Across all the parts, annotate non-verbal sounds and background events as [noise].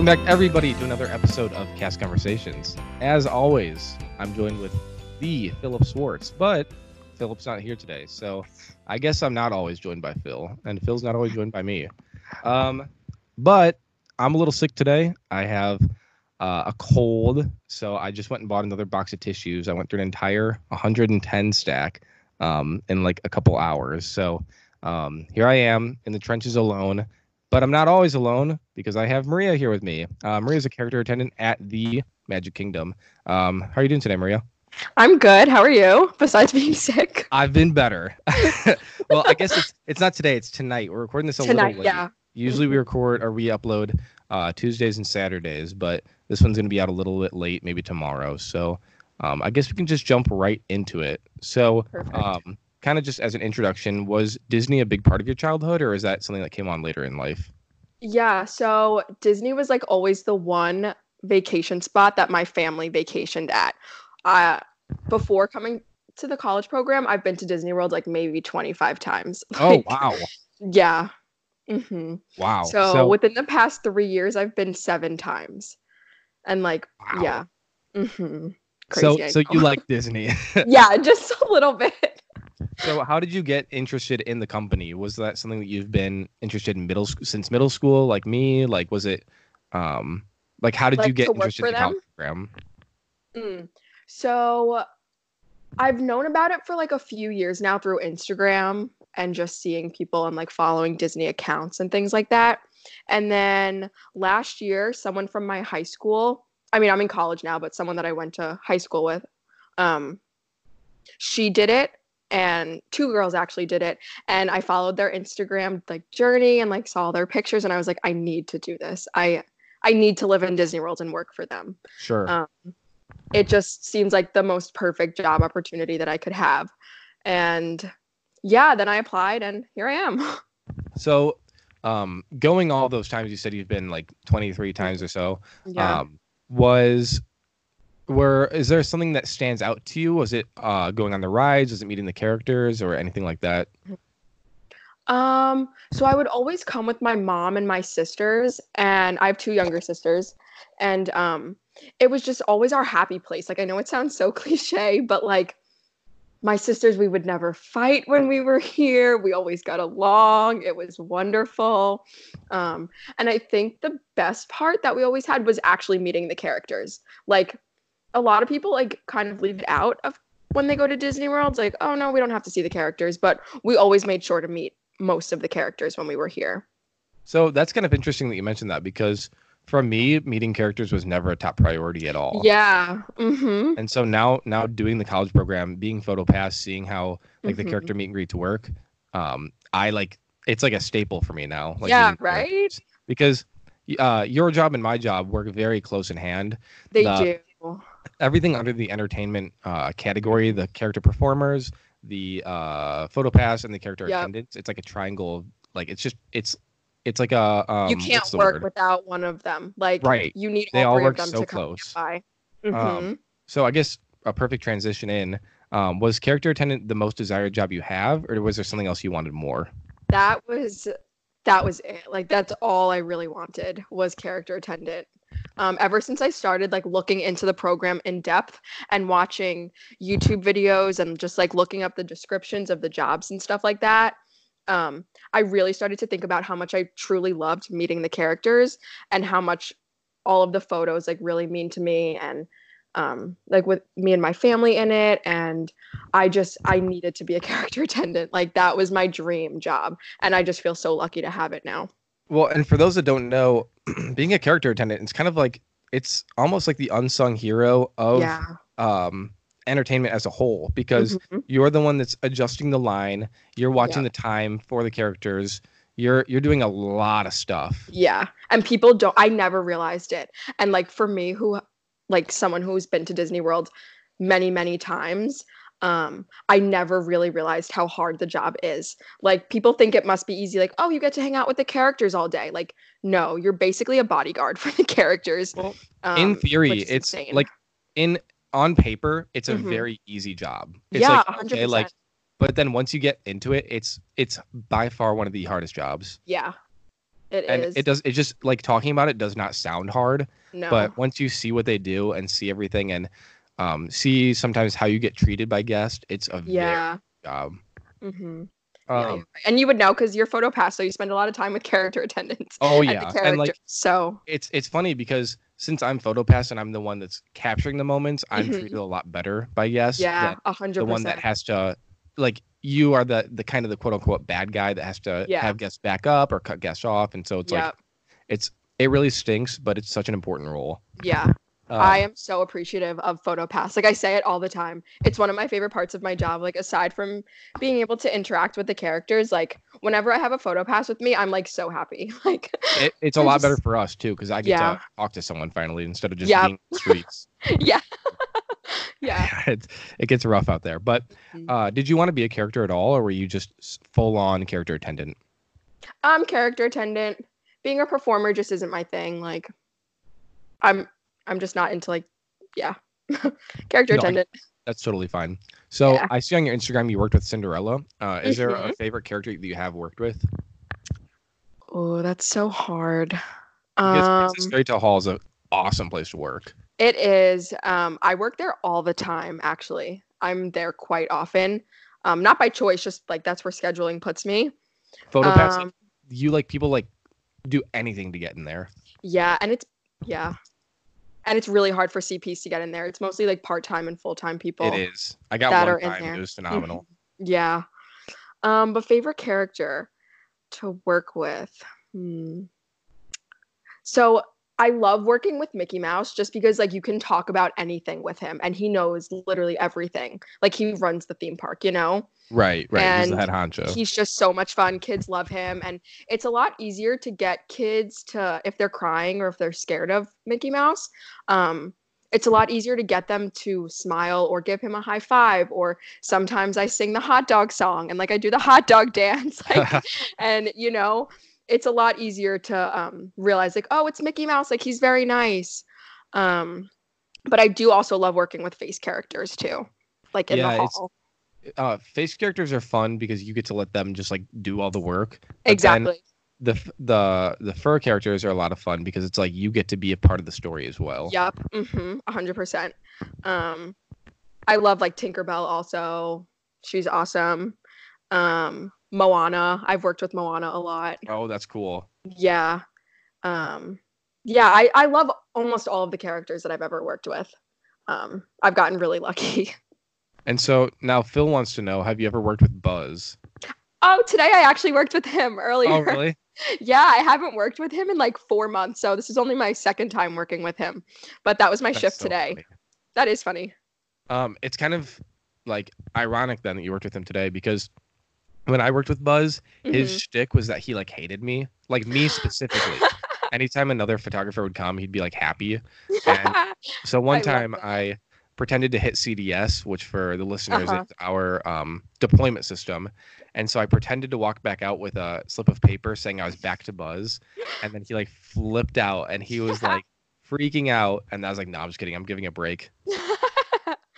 Welcome back, everybody, to another episode of Cast Conversations. As always, I'm joined with the Philip Swartz, but Philip's not here today, so I guess I'm not always joined by Phil, and Phil's not always joined by me. Um, but I'm a little sick today. I have uh, a cold, so I just went and bought another box of tissues. I went through an entire 110 stack um, in like a couple hours. So um, here I am in the trenches alone. But I'm not always alone because I have Maria here with me. Uh, Maria's a character attendant at the Magic Kingdom. Um, how are you doing today, Maria? I'm good. How are you? Besides being sick. [laughs] I've been better. [laughs] well, I guess it's it's not today. It's tonight. We're recording this a Tonight, little late. yeah. Usually we record or we upload uh, Tuesdays and Saturdays, but this one's going to be out a little bit late, maybe tomorrow. So um, I guess we can just jump right into it. So, Perfect. um, kind of just as an introduction, was Disney a big part of your childhood, or is that something that came on later in life? Yeah, so Disney was like always the one vacation spot that my family vacationed at. Uh, before coming to the college program, I've been to Disney World like maybe 25 times. [laughs] Oh wow, Yeah. hmm wow. So, within the past three years, I've been seven times. And like, Wow. yeah. hmm so. So you like Disney. [laughs] yeah, just a little bit. So how did you get interested in the company? Was that something that you've been interested in middle since middle school, like me? Like was it, um, like how did you get interested in the program? Mm. So I've known about it for like a few years now through Instagram and just seeing people and like following Disney accounts and things like that. And then last year, someone from my high school, I mean, I'm in college now, but someone that I went to high school with, um, she did it and two girls actually did it and i followed their instagram like journey and like saw their pictures and i was like i need to do this i i need to live in disney world and work for them Sure. um, it just seems like the most perfect job opportunity that I could have. And yeah, then I applied and here I am. [laughs] so, um, going all those times you said you've been like 23 times or so. yeah. Um, was were is there something that stands out to you? Was it uh going on the rides? Was it meeting the characters or anything like that? Um, so I would always come with my mom and my sisters, and I have two younger sisters, and um, it was just always our happy place. Like I know it sounds so [laughs] cliche, but like my sisters, we would never fight when we were here. We always got along. It was wonderful. Um, and I think the best part that we always had was actually meeting the characters. Like a lot of people like kind of leave it out of when they go to Disney World. It's like, oh no, we don't have to see the characters, but we always made sure to meet most of the characters when we were here. So that's kind of interesting that you mentioned that because for me, meeting characters was never a top priority at all. Yeah. Mm-hmm. And so now, now doing the college program, being photo pass, seeing how like the Mhm. character meet and greet to work, um, I like it's like a staple for me now. Like Yeah, right? Because uh, your job and my job work very close in hand. They The- do. Everything under the entertainment uh, category, the character performers, the uh, photo pass, and the character Yep. attendants, it's like a triangle. Of, like it's just it's it's like a um, you can't work word? without one of them. Like Right. you need They all all work of them so close. Um, Mhm. So I guess a perfect transition in um, was character attendant the most desired job you have, or was there something else you wanted more? that was that was it. Like that's all I really wanted was character attendant. Um, ever since I started like looking into the program in depth and watching YouTube videos and just like looking up the descriptions of the jobs and stuff like that, um, I really started to think about how much I truly loved meeting the characters and how much all of the photos like really mean to me and um, like with me and my family in it. And I just I needed to be a [laughs] character attendant. Like that was my dream job. And I just feel so lucky to have it now. Well, and for those that don't know, [clears throat] being a character attendant, it's kind of like it's almost like the unsung hero of yeah. um, entertainment as a whole because Mhm. you're the one that's adjusting the line, you're watching Yep. the time for the characters, you're you're doing a lot of stuff. Yeah. And people don't I never realized it. And like for me who like someone who's been to Disney World many many times, um I never really realized how hard the job is. Like people think it must be easy like oh you get to hang out with the characters all day. Like no, you're basically a bodyguard for the [laughs] characters. Well, um, in theory, it's insane. like in on paper, it's a Mhm. very easy job. It's yeah, like 100%. okay, like but then once you get into it, it's it's by far one of the hardest jobs. yeah. It and is. it does it just like talking about it does not sound hard no. but once you see what they do and see everything and um, see sometimes how you get treated by guests it's a yeah. job Mm-hmm. um, And you would know because you're photo pass, so you spend a lot of time with [laughs] character attendants. oh yeah and like so it's it's funny because since i'm photopass and i'm the one that's capturing the moments i'm Mhm. treated a lot better by guests yeah, a hundred the one that has to like you are the the kind of the quote unquote bad guy that has to Yeah. have guests back up or cut guests off and so it's Yeah, like it's it really stinks but it's such an important role yeah. Um, I am so appreciative of PhotoPass. Like I say it all the time. It's one of my favorite parts of my job. Like aside from being able to interact with the characters, like whenever I have a PhotoPass with me, I'm like so happy. [laughs] Like it, it's a lot better for us too because i get Yeah. to talk to someone finally instead of just Yeah. being in the streets [laughs] [laughs] yeah. yeah. it's, it gets rough out there but Mhm. uh did you want to be a character at all or were you just full on character attendant I'm character attendant. Being a performer just isn't my thing. Like I'm I'm just not into like yeah. [laughs] character No, I- attendant. that's totally fine so Yeah. i see on your instagram you worked with cinderella uh is there a Mhm. favorite character that you have worked with Oh, that's so hard. Um, Princess Fairy Tale Hall is an awesome place to work It is. Um, I work there all the time, actually. I'm there quite often. Um, not by choice, just like that's where scheduling puts me. photopass Um, you like people like do anything to get in there Yeah, and it's yeah. And it's really hard for CPs to get in there. It's mostly like part-time and full-time people. it is i got that one are in time there. it was phenomenal Yeah. Um, but favorite character to work with. Hmm. So I love working with Mickey Mouse just because like you can talk about anything with him and he knows literally everything. Like he runs the theme park, you know? right right he's the head honcho He's just so much fun. Kids love him and it's a lot easier to get kids to if they're crying or if they're scared of Mickey Mouse. Um it's a lot easier to get them to smile or give him a high five or sometimes I sing the hot dog song and like I do the hot dog [laughs] dance like [laughs] and you know it's a lot easier to um, realize like oh it's mickey mouse like he's very nice. Um, but i do also love working with face characters too like in Yeah, the hall. Uh face characters are fun because you get to let them just like do all the work but exactly. the the the fur characters are a lot of fun because it's like you get to be a part of the story as well. Yep mm-hmm, 100% um, i love like tinkerbell also. She's awesome. Um, moana. I've worked with moana a lot. Oh that's cool. Yeah. Um yeah I, I love almost all of the characters that i've ever worked with. Um i've gotten really lucky. [laughs] And so now phil wants to know have you ever worked with buzz? Oh today i actually worked with him earlier. Oh really? [laughs] Yeah i haven't worked with him in like four months so this is only my second time working with him. But that was my That's shift so today. funny. that is funny. Um it's kind of like ironic then that you worked with him today because when i worked with buzz his Mhm. shtick was that he like hated me like me specifically [laughs] anytime another photographer would come he'd be like happy and [laughs] So one I time. I pretended to hit CDS, which for the listeners Uh-huh. is our um, deployment system. And so I pretended to walk back out with a slip of paper saying I was back to Buzz. And then he like flipped out and he was like [laughs] freaking out. And I was like, no, I'm just kidding. I'm giving a break.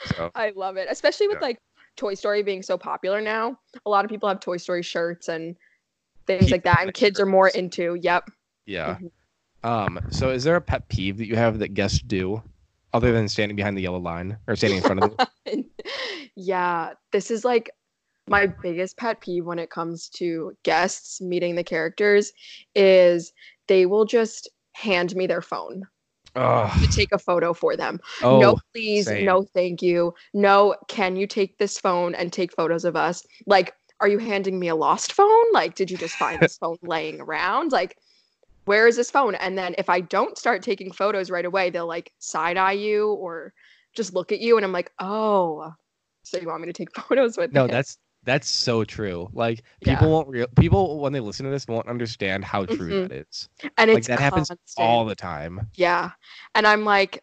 So I love it, especially with Yeah. like Toy Story being so popular now. A lot of people have Toy Story shirts and things like that, and kids are more into. Yep. yeah. Mhm. Um, so is there a pet peeve that you have that guests do other than standing behind the yellow line or standing in front of it? [laughs] yeah, this is like my biggest pet peeve when it comes to guests meeting the characters is they will just hand me their phone Oh, to take a photo for them. oh no, please. same. No, thank you. No, can you take this phone and take photos of us? Like, are you handing me a lost phone? Like, did you just find this [laughs] phone laying around? Like, where is this phone? And then if I don't start taking photos right away, they'll like side eye you or just look at you. And I'm like, oh, so you want me to take [laughs] photos with No, it? that's that's so true. Like Yeah. people won't real people when they listen to this won't understand how true Mhm. that is. and Like it's that happens all the time. Yeah. And I'm like,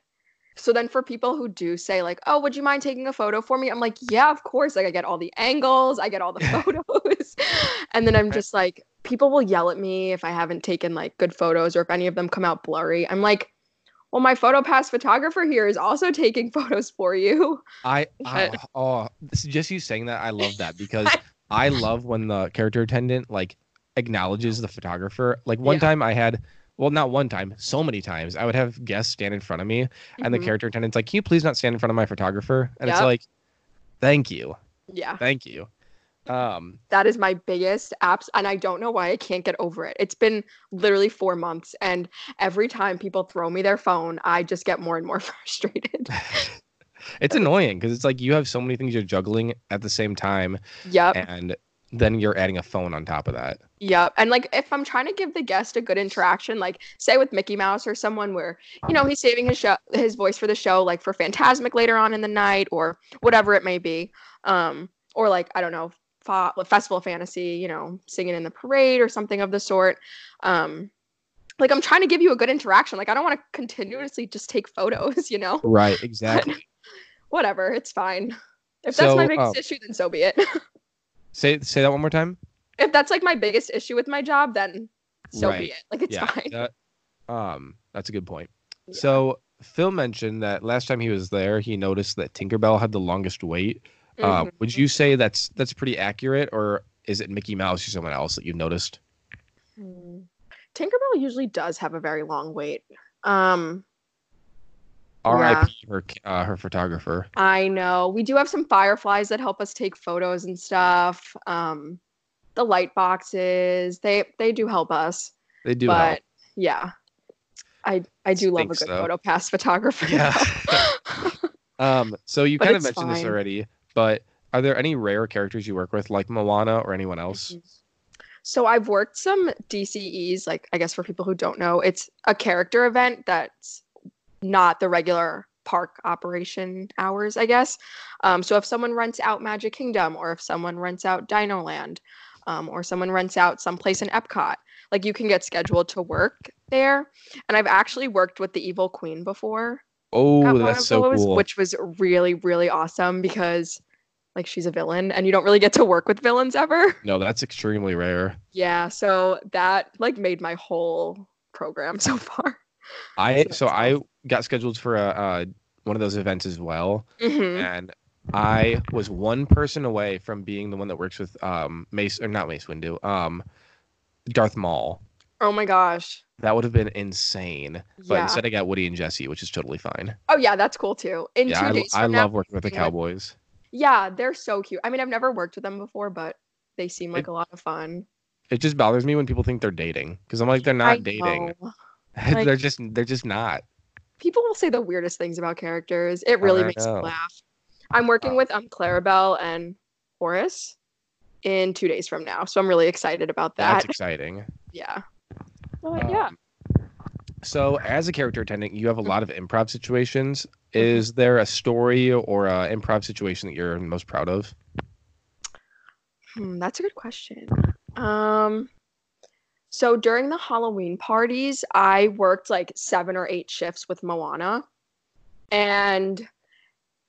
so then for people who do say, like, oh, would you mind taking a photo for me? I'm like, yeah, of course. Like, I get all the angles, I get all the [laughs] photos. [laughs] and then I'm just like, people will yell at me if I haven't taken like good photos or if any of them come out blurry. I'm like, well, my photo pass photographer here is also taking [laughs] photos for you. I, I [laughs] oh this is just you saying that I love that because [laughs] I love when the character attendant like acknowledges the photographer. Like one Yeah. time I had, well, not one time, so many times I would have guests stand in front of me, and the Mhm. character attendant's like, "Can you please not stand in front of my photographer?" And it's like, "Thank you, Yeah. thank you." Um, That is my biggest apps, and I don't know why I can't get over it. It's been literally four months, and every time people throw me their phone, I just get more and more [laughs] frustrated. [laughs] it's annoying because it's like you have so many things you're juggling at the same time, yep. and then you're adding a phone on top of that. Yep. And like if I'm trying to give the guest a good interaction, like say with Mickey Mouse or someone where, you know, he's saving his show his voice for the show, like for Fantasmic later on in the night or whatever it may be. Um, or like, I don't know, Festival of Fantasy, you know, singing in the parade or something of the sort. Um, like I'm trying to give you a good interaction. Like I don't want to continuously just take photos, [laughs] you know? Right, exactly. [laughs] Whatever, it's fine. If that's my biggest um, issue, then so be it. [laughs] say say that one more time. if that's like my biggest issue with my job, then so Right. be it. Like it's yeah, fine. that- um, that's a good point. Yeah. So Phil mentioned that last time he was there, he noticed that Tinkerbell had the longest wait. Uh, Mhm. would you say that's that's pretty accurate, or is it Mickey Mouse or someone else that you've noticed? Hmm. Tinkerbell usually does have a very long wait. Um, R.I.P. her uh, her photographer. I know we do have some fireflies that help us take photos and stuff. Um, the light boxes they they do help us, They do. but help. yeah, I I do love a good though. photo pass photographer. Yeah. [laughs] [laughs] Um, so you but kind of mentioned this already, but are there any rare characters you work with, like Moana or anyone else? So I've worked some DCEs, like I guess for people who don't know, it's a character event that's not the regular park operation hours, I guess. Um, so if someone rents out Magic Kingdom, or if someone rents out Dino Land, um, or someone rents out someplace in Epcot, like you can get scheduled to work there. And I've actually worked with the Evil Queen before. Oh, that's so those, cool. Which was really, really awesome because like she's a villain and you don't really get to work with villains ever. [laughs] No, that's extremely rare. Yeah, so that like made my whole program so far. I So so I got scheduled for a, uh one of those events as well, hmm and I was one person away from being the one that works with um Mace or not Mace Windu, um Darth Maul. Oh my gosh. That would have been insane. But Yeah. instead, I got Woody and Jesse, which is totally fine. Oh yeah, that's cool too. In yeah, two I, days I from now, love working with the Cowboys. Yeah, they're so cute. I mean, I've never worked with them before, but they seem like a lot of fun. It just bothers me when people think they're dating because I'm like, they're I not dating. know. [laughs] they're just they're just not. People will say the weirdest things about characters. It really I makes me laugh. I'm working Uh, with um Clarabelle and Horace in two days from now, so I'm really excited about that. That's exciting. [laughs] Yeah. But yeah. Um, So, as a character attendant, you have a lot of improv situations. Mm-hmm. Is there a story or a improv situation that you're most proud of? Hmm, that's a good question. Um, so during the Halloween parties, I worked like seven or eight shifts with Moana, and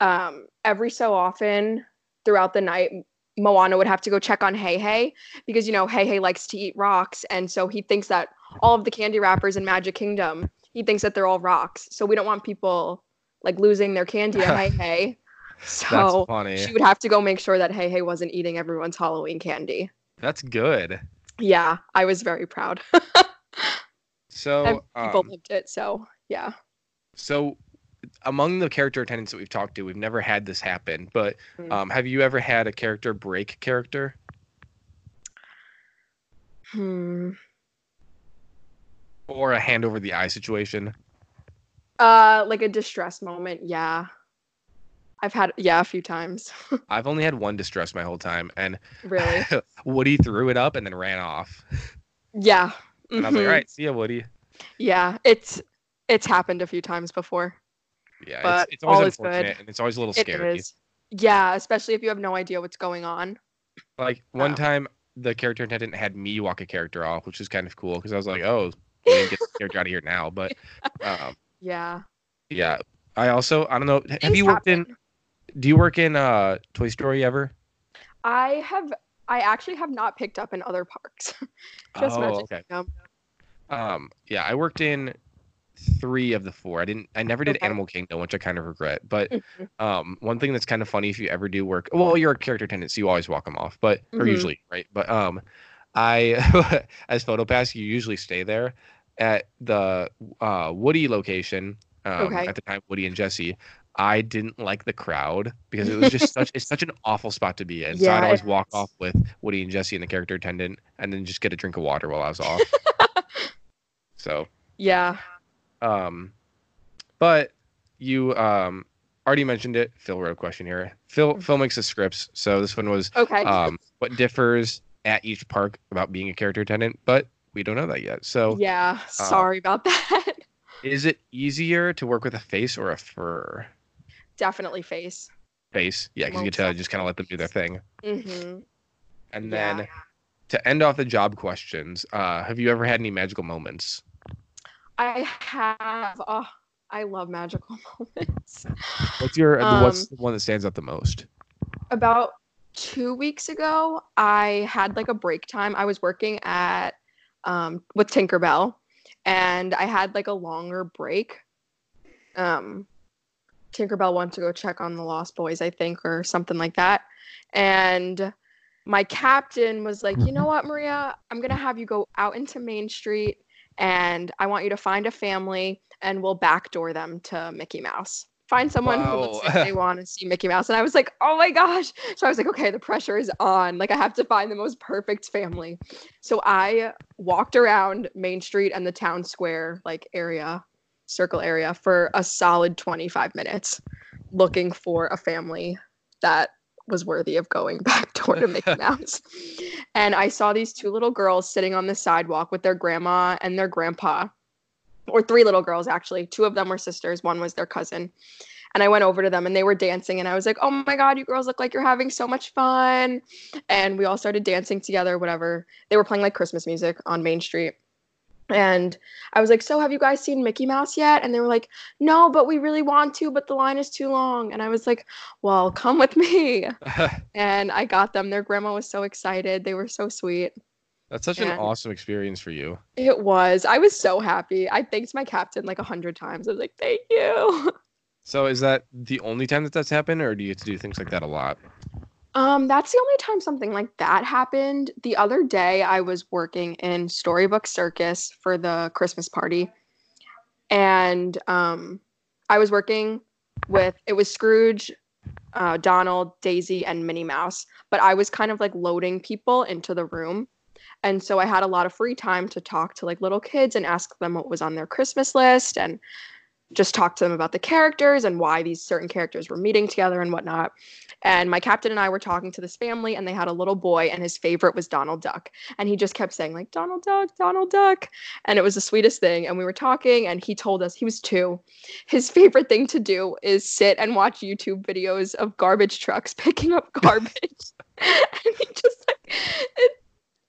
um, every so often throughout the night, Moana would have to go check on Heihei because you know Heihei likes to eat rocks, and so he thinks that all of the candy wrappers in Magic Kingdom, he thinks that they're all rocks. So we don't want people like losing their candy at Hey [laughs] Hey. So funny. she would have to go make sure that Heihei wasn't eating everyone's Halloween candy. That's good. Yeah, I was very proud. [laughs] So, and people um, loved it. So yeah. so among the character attendants that we've talked to, we've never had this happen. But Mm. um, have you ever had a character break character? Hmm. or a hand over the eye situation. Uh, like a distress moment. Yeah. I've had yeah a few times. [laughs] I've only had one distress my whole time, and really. [laughs] Woody threw it up and then ran off. Yeah. And I was like, Mhm. "All right, see ya, Woody." Yeah, it's it's happened a few times before. Yeah, But it's, it's always all is good. and it's always a little scary. is. Yeah, especially if you have no idea what's going on. Like one Oh. time, the character attendant had me walk a character off, which was kind of cool because I was like, "Oh, we didn't get the character out of here now." But [laughs] um, Yeah. yeah, I also I don't know. Have Things you worked in? Do you work in uh Toy Story ever? I have I actually have not picked up in other parks. [laughs] Just oh, Magic okay. Kingdom. Um, yeah, I worked in three of the four. I didn't. I never did Okay. Animal Kingdom, which I kind of regret. But Mhm. um, one thing that's kind of funny if you ever do work, well, you're a character attendant, so you always walk them off, but or Mhm. usually, right? But um, I [laughs] as PhotoPass, you usually stay there at the uh, Woody location. Um, Okay. At the time, Woody and Jesse. I didn't like the crowd because it was just [laughs] such it's such an awful spot to be in. so I'd always walk off with Woody and Jesse and the character attendant, and then just get a drink of water while I was off. [laughs] so, Yeah. um, but you um already mentioned it. Phil wrote a question here. Phil Phil makes the scripts, so this one was Okay. um what differs at each park about being a character attendant, but we don't know that yet. So yeah. Sorry about [laughs] that. is it easier to work with a face or a fur Definitely face. face? Yeah, because you can to just kind of let them do their thing. Mm-hmm. And Yeah. then to end off the job questions, uh, have you ever had any magical moments? I have. Oh, I love magical [laughs] moments. What's your Um, what's the one that stands out the most? about two weeks ago i had like a break time i was working at um, with tinkerbell and i had like a longer break. Um, tinkerbell went to go check on the lost boys i think or something like that. And my captain was like you know what maria? I'm gonna have you go out into main street and i want you to find a family and we'll backdoor them to mickey mouse find someone who looks like they [laughs] want to see mickey mouse and i was like oh my gosh. So i was like okay the pressure is on. Like i have to find the most perfect family. So i walked around main street and the town square like area circle area for a solid 25 minutes looking for a family that was worthy of going [laughs] back door to Mickey [laughs] Mouse. And I saw these two little girls sitting on the sidewalk with their grandma and their grandpa, or three little girls actually. Two of them were sisters, one was their cousin. And I went over to them and they were dancing. And I was like, oh my God, you girls look like you're having so much fun. And we all started dancing together, whatever. They were playing like Christmas music on Main Street. And I was like, so have you guys seen Mickey Mouse yet? And they were like, no, but we really want to, but the line is too long. And I was like, well, come with me. [laughs] And I got them. Their grandma was so excited. They were so sweet. That's such an awesome experience for you. It was. I was so happy. I thanked my captain like a hundred times. I was like, thank you. [laughs] So is that the only time that that's happened, or do you get to do things like that a lot? Um, that's the only time something like that happened. The other day, I was working in Storybook Circus for the Christmas party, and um, I was working with it was Scrooge, uh, Donald, Daisy, and Minnie Mouse. But I was kind of like loading people into the room, and so I had a lot of free time to talk to like little kids and ask them what was on their Christmas list and just talk to them about the characters and why these certain characters were meeting together and whatnot. And my captain and I were talking to this family, and they had a little boy, and his favorite was Donald Duck. And he just kept saying, like, Donald Duck, Donald Duck. And it was the sweetest thing. And we were talking, and he told us he was two. His favorite thing to do is sit and watch YouTube videos of garbage trucks [laughs] picking up garbage. [laughs] and he just like, it,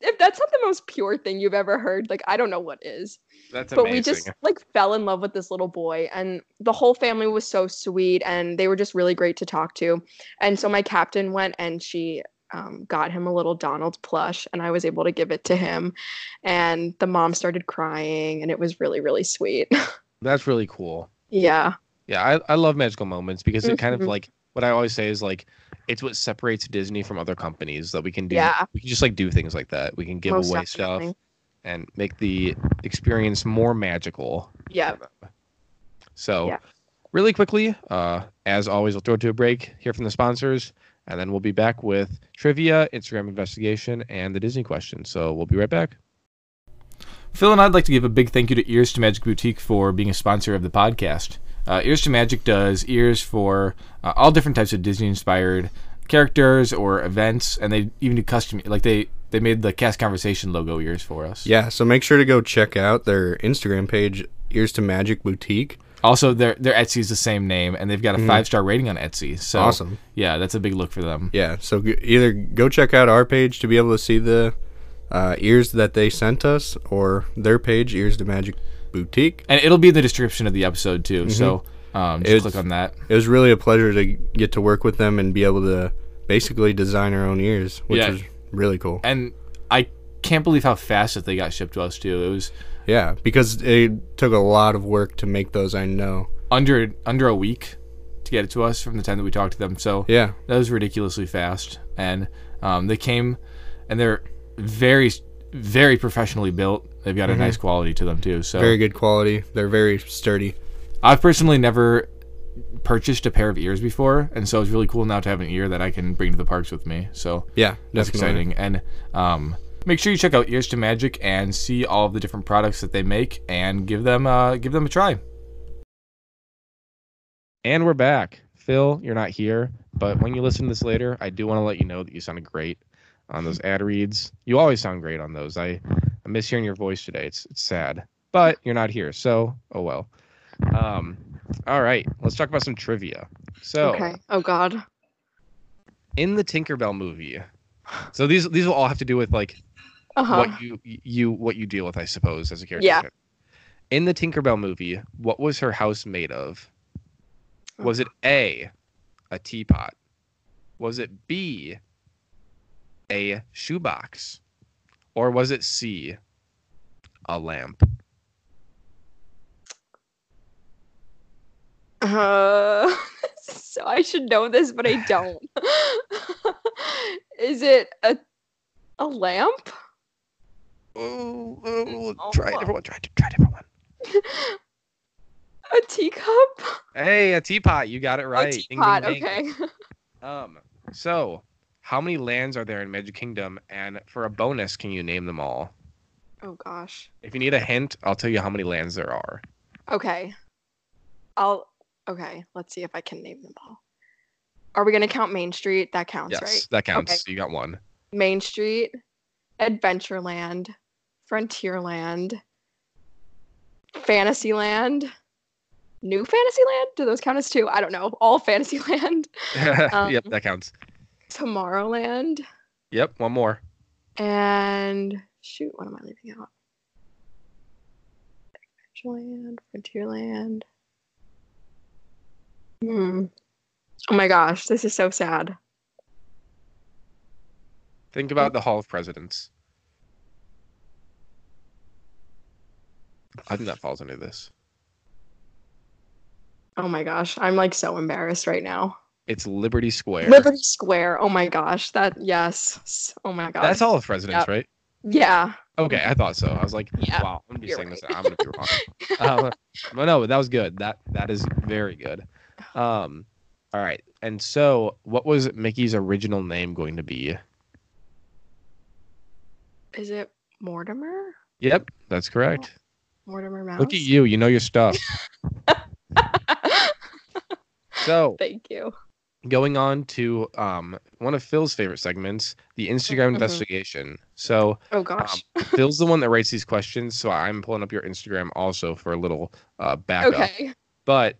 if that's not the most pure thing you've ever heard, like, I don't know what is That's but amazing. we just like fell in love with this little boy and the whole family was so sweet and they were just really great to talk to and so my captain went and she um, got him a little donald plush and i was able to give it to him and the mom started crying and it was really really sweet [laughs] That's really cool. yeah Yeah, I, I love magical moments because it kind of Mhm. like what I always say is like it's what separates Disney from other companies that we can do. Yeah. We can just like do things like that. We can give Most away stuff and make the experience more magical. yeah So, Yeah. really quickly, uh, as always, we'll throw it to a break, hear from the sponsors, and then we'll be back with trivia, Instagram investigation, and the Disney question. So, we'll be right back. Phil and I'd like to give a big thank you to Ears to Magic Boutique for being a sponsor of the podcast. Uh, Ears to Magic does ears for uh, all different types of Disney-inspired characters or events, and they even do custom. Like they they made the Cast Conversation logo ears for us. Yeah, so make sure to go check out their Instagram page, Ears to Magic Boutique. Also, their their Etsy is the same name, and they've got a Mhm. five star rating on Etsy. So Awesome. Yeah, that's a big look for them. Yeah, so g- either go check out our page to be able to see the uh, ears that they sent us, or their page, Ears to Magic Boutique. And it'll be in the description of the episode too. So um, just It's- click on that. It was really a pleasure to get to work with them and be able to basically design our own ears, which Yeah. was really cool. And I can't believe how fast that they got shipped to us too. It was Yeah, because it took a lot of work to make those. I know. under under a week to get it to us from the time that we talked to them. So Yeah, that was ridiculously fast. And um, they came, and they're very very professionally built. They've got a nice quality to them too. So Very good quality. They're very sturdy. I've personally never purchased a pair of ears before, and so it's really cool now to have an ear that I can bring to the parks with me. So Yeah, that's definitely. exciting. And um, make sure you check out Ears to Magic and see all of the different products that they make, and give them uh, give them a try. And we're back. Phil, you're not here, but when you listen to this later, I do want to let you know that you sounded great on those ad reads. You always sound great on those. I, I miss hearing your voice today. It's it's sad, but you're not here, so oh well. Um, all right, let's talk about some trivia. So, Okay. Oh God. in the Tinkerbell movie, so these these will all have to do with like Uh huh. what you you what you deal with, I suppose, as a character. Yeah. In the Tinkerbell movie, what was her house made of? Was it A, a teapot? Was it B, a shoebox? Or was it C, a lamp? Uh, [laughs] so I should know this, but I don't. [laughs] Is it a a lamp? Oh, oh, Oh, try a wow. different one. Try, try a different one. [laughs] A teacup? Hey, a teapot. You got it right. A Ding, ding, ding. Okay. Um, so how many lands are there in Magic Kingdom? And for a bonus, can you name them all? Oh gosh. If you need a hint, I'll tell you how many lands there are. Okay. I'll. Okay. Let's see if I can name them all. Are we gonna count Main Street? That counts, yes, right? that counts. Okay. You got one. Main Street, Adventureland, Frontierland, Fantasyland, New Fantasyland. Do those count as two? I don't know. All Fantasyland, [laughs] yep, Um, that counts. Tomorrowland, Yep, one more. and shoot, what am I leaving out? Adventureland, Frontierland. Hmm. Oh my gosh, this is so sad. Think about the Hall of Presidents. I think that falls under this. Oh my gosh, I'm like so embarrassed right now. It's Liberty Square. Liberty Square. Oh my gosh, that yes. Oh my god. That's all of Presidents, Yep. right? Yeah. Okay, I thought so. I was like, Yeah, wow, I'm gonna be saying this. I'm gonna be wrong. [laughs] um, but no, that was good. That that is very good. Um, all right. And so, what was Mickey's original name going to be? Is it Mortimer? Yep, that's correct. Mortimer Mouse. Look at you. You know your stuff. [laughs] So, Thank you. Going on to um one of Phil's favorite segments, the Instagram Mhm. investigation. So, Oh gosh. [laughs] Phil's the one that writes these questions, so I'm pulling up your Instagram also for a little uh, backup. okay. but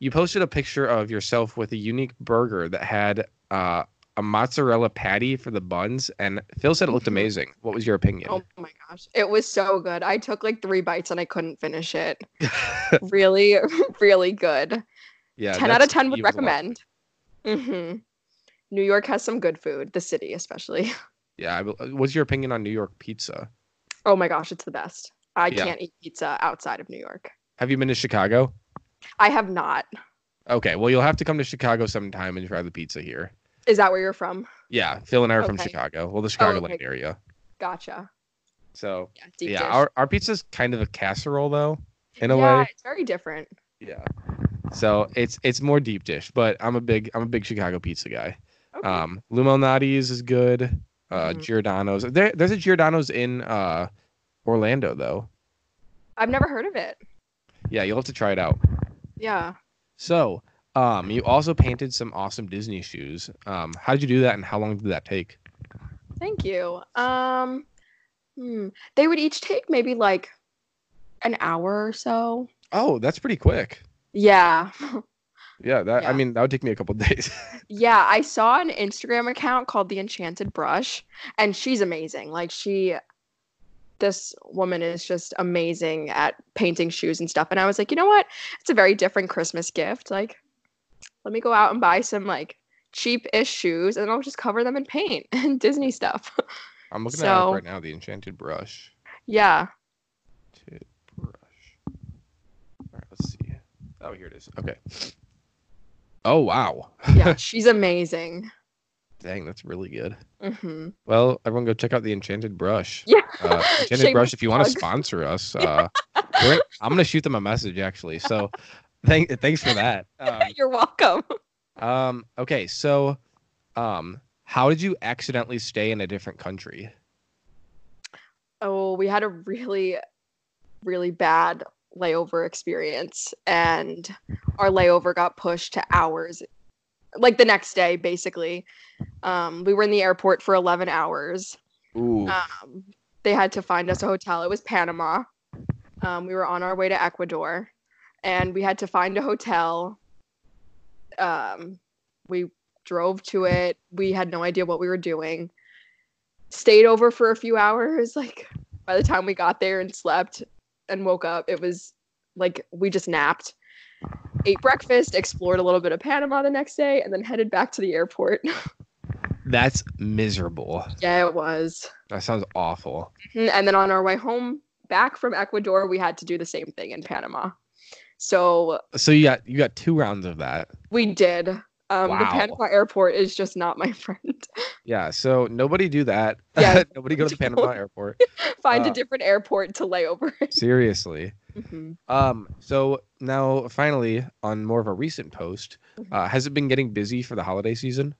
you posted a picture of yourself with a unique burger that had uh, a mozzarella patty for the buns, and Phil said it looked Mhm. amazing. What was your opinion? Oh my gosh. It was so good. I took like three bites and I couldn't finish it. [laughs] really, [laughs] really good. yeah, 10 out of 10 would recommend. Hmm New York has some good food, the city especially. [laughs] Yeah, what's your opinion on New York pizza? Oh my gosh, it's the best. I Yeah. can't eat pizza outside of New York. Have you been to Chicago? I have not. Okay, well you'll have to come to Chicago sometime and try the pizza here. Is that where you're from? Yeah, Phil and I are from Chicago. Well, the Chicagoland okay. area. Gotcha. So Yeah, yeah, our our pizza's kind of a casserole though, in a yeah, way. it's very different. Yeah. So it's it's more deep dish, but I'm a big I'm a big Chicago pizza guy. Okay. Um, Lou Malnati's is good. Uh, Mhm. Giordano's. There, there's a Giordano's in uh, Orlando though. I've never heard of it. Yeah, you'll have to try it out. Yeah. So, um, you also painted some awesome Disney shoes. Um, how did you do that, and how long did that take? Thank you. Um, hmm. they would each take maybe like an hour or so. Oh, that's pretty quick. Yeah. [laughs] Yeah, that I mean that would take me a couple [laughs] days. [laughs] yeah, I saw an Instagram account called The Enchanted Brush, and she's amazing. Like she this woman is just amazing at painting shoes and stuff. And I was like, you know what? It's a very different Christmas gift. Like, let me go out and buy some like cheap-ish shoes and I'll just cover them in paint and Disney stuff. I'm looking at it right now. The Enchanted Brush. yeah. Enchanted Brush. All right, let's see. Oh, here it is. Okay. Oh wow. Yeah, [laughs] she's amazing. Dang, that's really good. hmm Well, everyone go check out the Enchanted Brush. Yeah. Uh, Enchanted Brush, if you want to sponsor us, uh, I'm gonna shoot them a message actually. So, [laughs] thank, thanks for that. [laughs] Um, You're welcome. um, okay, so, um, how did you accidentally stay in a different country? Oh, we had a really, really bad layover experience, and our layover got pushed to hours, like the next day, basically. Um, we were in the airport for 11 hours. Ooh, Um, they had to find us a hotel. It was Panama. Um, we were on our way to Ecuador, and we had to find a hotel. Um, we drove to it. We had no idea what we were doing. Stayed over for a few hours. [laughs] Like by the time we got there and slept and woke up, it was like we just napped. Ate breakfast, explored a little bit of Panama the next day, and then headed back to the airport. [laughs] that's miserable. yeah, it was. That sounds awful. Mhm, And then on our way home back from Ecuador, we had to do the same thing in Panama. So So you got you got two rounds of that. we did. Um, The Panama airport is just not my [laughs] friend. Yeah. So nobody do that. Yeah, [laughs] nobody go to the. Panama airport. [laughs] Find Uh, a different airport to lay over. Seriously. Mhm. Um. So now, finally, on more of a recent post, Mm-hmm. uh, has it been getting busy for the holiday season?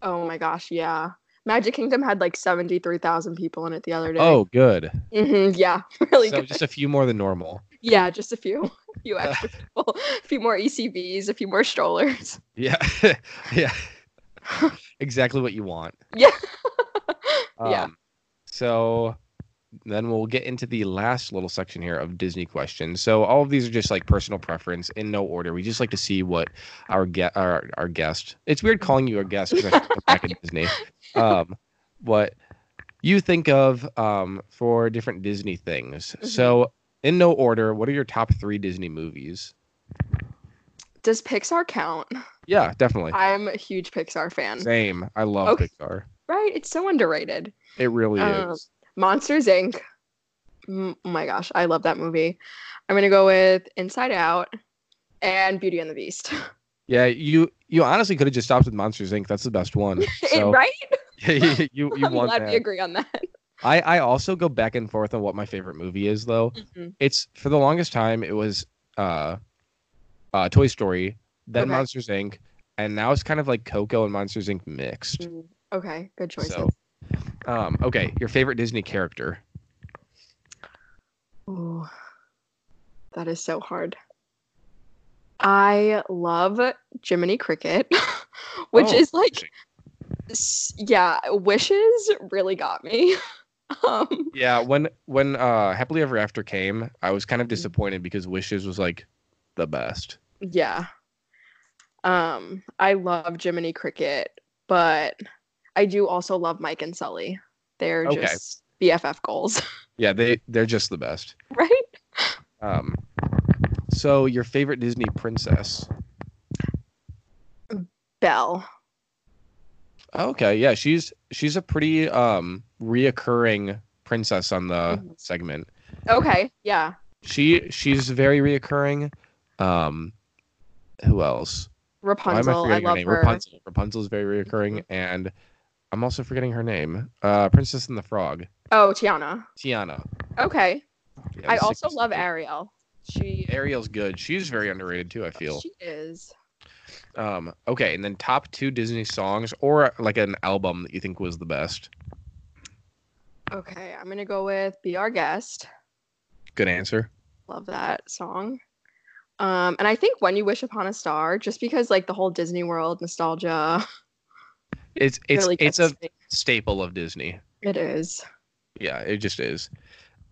Oh my gosh, yeah. Magic Kingdom had like 73,000 people in it the other day. Oh, good. Mhm, yeah, [laughs] really so good. just a few more than normal. Yeah, just a few, [laughs] a few [laughs] extra people, a few more ECVs, a few more strollers. Yeah. yeah. exactly what you want. Yeah. Um, Yeah. So then we'll get into the last little section here of Disney questions. So all of these are just like personal preference in no order. We just like to see what our get our, our guest. It's weird calling you a guest because I back at [laughs] Disney. Um, what you think of um for different Disney things. Mm-hmm. So in no order, what are your top three Disney movies? Does Pixar count? Yeah, definitely. I'm a huge Pixar fan. Same. I love Okay. Pixar. Right? It's so underrated. It really Um, is. Monsters Inc. Oh my gosh, I love that movie. I'm gonna go with Inside Out and Beauty and the Beast. [laughs] Yeah, you you honestly could have just stopped with Monsters Inc. That's the best one. [laughs] So right? [laughs] you you, I'm won glad that. we agree on that. I I also go back and forth on what my favorite movie is though. Mhm. It's for the longest time it was uh uh Toy Story, then Okay. Monsters Inc. And now it's kind of like Coco and Monsters Inc. mixed. Mm, Okay, good choices. So um okay, your favorite Disney character. Ooh, that is so hard. I love Jiminy Cricket, [laughs] which Oh, is like, yeah, Wishes really got me. [laughs] um, Yeah, when when uh Happily Ever After came, I was kind of disappointed because Wishes was like the best. yeah. Um, I love Jiminy Cricket, but I do also love Mike and Sully. They're Okay. just BFF goals, [laughs] Yeah, they they're just the best. right? Um, so your favorite Disney princess? Belle. Okay, yeah, she's she's a pretty um reoccurring princess on the Mhm. segment. Okay, yeah. She she's very reoccurring. Um, who else? Rapunzel. I, her love her. Rapunzel. Rapunzel's very reoccurring, and I'm also forgetting her name. Uh, Princess and the Frog. Oh, Tiana. Tiana. Okay. Yeah, I also love Ariel. She Ariel's good. She's very underrated too. I feel. she is. Um, okay, and then top two Disney songs or like an album that you think was the best. Okay, I'm gonna go with "Be Our Guest." Good answer. Love that song. Um, and I think "When You Wish Upon a Star," just because like the whole Disney World nostalgia. It's it's really it's a staple of Disney. It is. Yeah, it just is.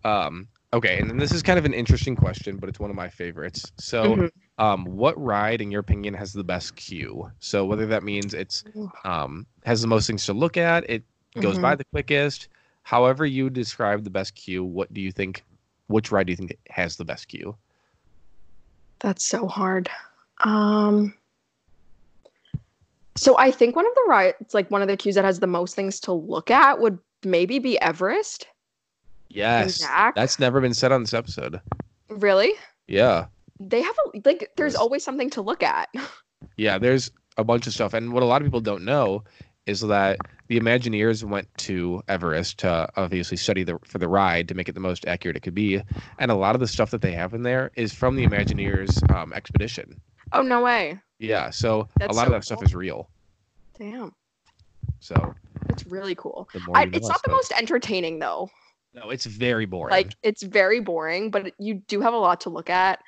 Um, okay, and then this is kind of an interesting question, but it's one of my favorites. So, Mhm. um, what ride, in your opinion, has the best queue? So whether that means it's um has the most things to look at, it goes Mhm. by the quickest. However you describe the best queue, what do you think? Which ride do you think has the best queue? That's so hard. Um. So I think one of the rides, like one of the queues that has the most things to look at, would maybe be Everest. Yes, that's never been said on this episode. Really? Yeah, They have a like. There's always something to look at. [laughs] yeah. There's a bunch of stuff, and what a lot of people don't know is that the Imagineers went to Everest to obviously study the for the ride to make it the most accurate it could be, and a lot of the stuff that they have in there is from the Imagineers um, expedition. Oh no way. Yeah, so a lot so of that stuff is real. Damn. So That's really cool. I, know it's not the most entertaining though. No, it's very boring. Like it's very boring, but you do have a lot to look at.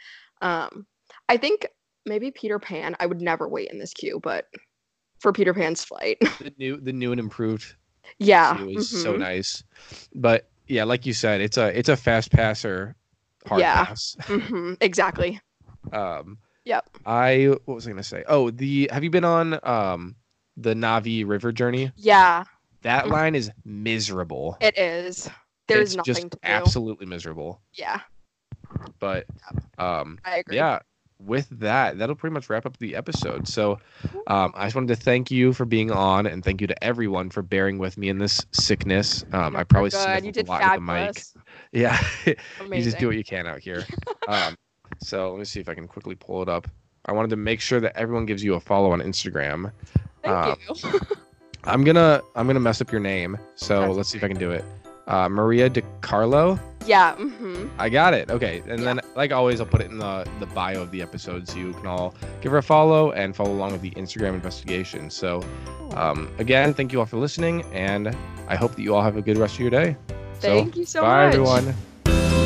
Um, I think maybe Peter Pan. I would never wait in this queue, but for Peter Pan's flight, [laughs] the new, the new and improved yeah, queue is so mhm. nice. But yeah, like you said, it's a it's a fast passer, hard Yeah. pass. [laughs] Mhm, exactly. Um, Yep. I what was I gonna say? Oh, the have you been on um the Na'vi River Journey? Yeah, That Mhm. line is miserable. it is. There's it's nothing just to do. absolutely miserable. Yeah, But um, I agree. yeah, with that, that'll pretty much wrap up the episode. So um, I just wanted to thank you for being on, and thank you to everyone for bearing with me in this sickness. Um, I probably You a lot with the mic. fabulous. Yeah, [laughs] you just do what you can out here. um, [laughs] so let me see if I can quickly pull it up. I wanted to make sure that everyone gives you a follow on Instagram. Thank um, you. [laughs] I'm gonna I'm gonna mess up your name. So That's let's see if I can do it. Uh, Maria DiCarlo. yeah. hmm I got it. Okay, and then like always, I'll put it in the the bio of the episode so you can all give her a follow and follow along with the Instagram investigation. So um, again, thank you all for listening, and I hope that you all have a good rest of your day. Thank you so bye much. everyone.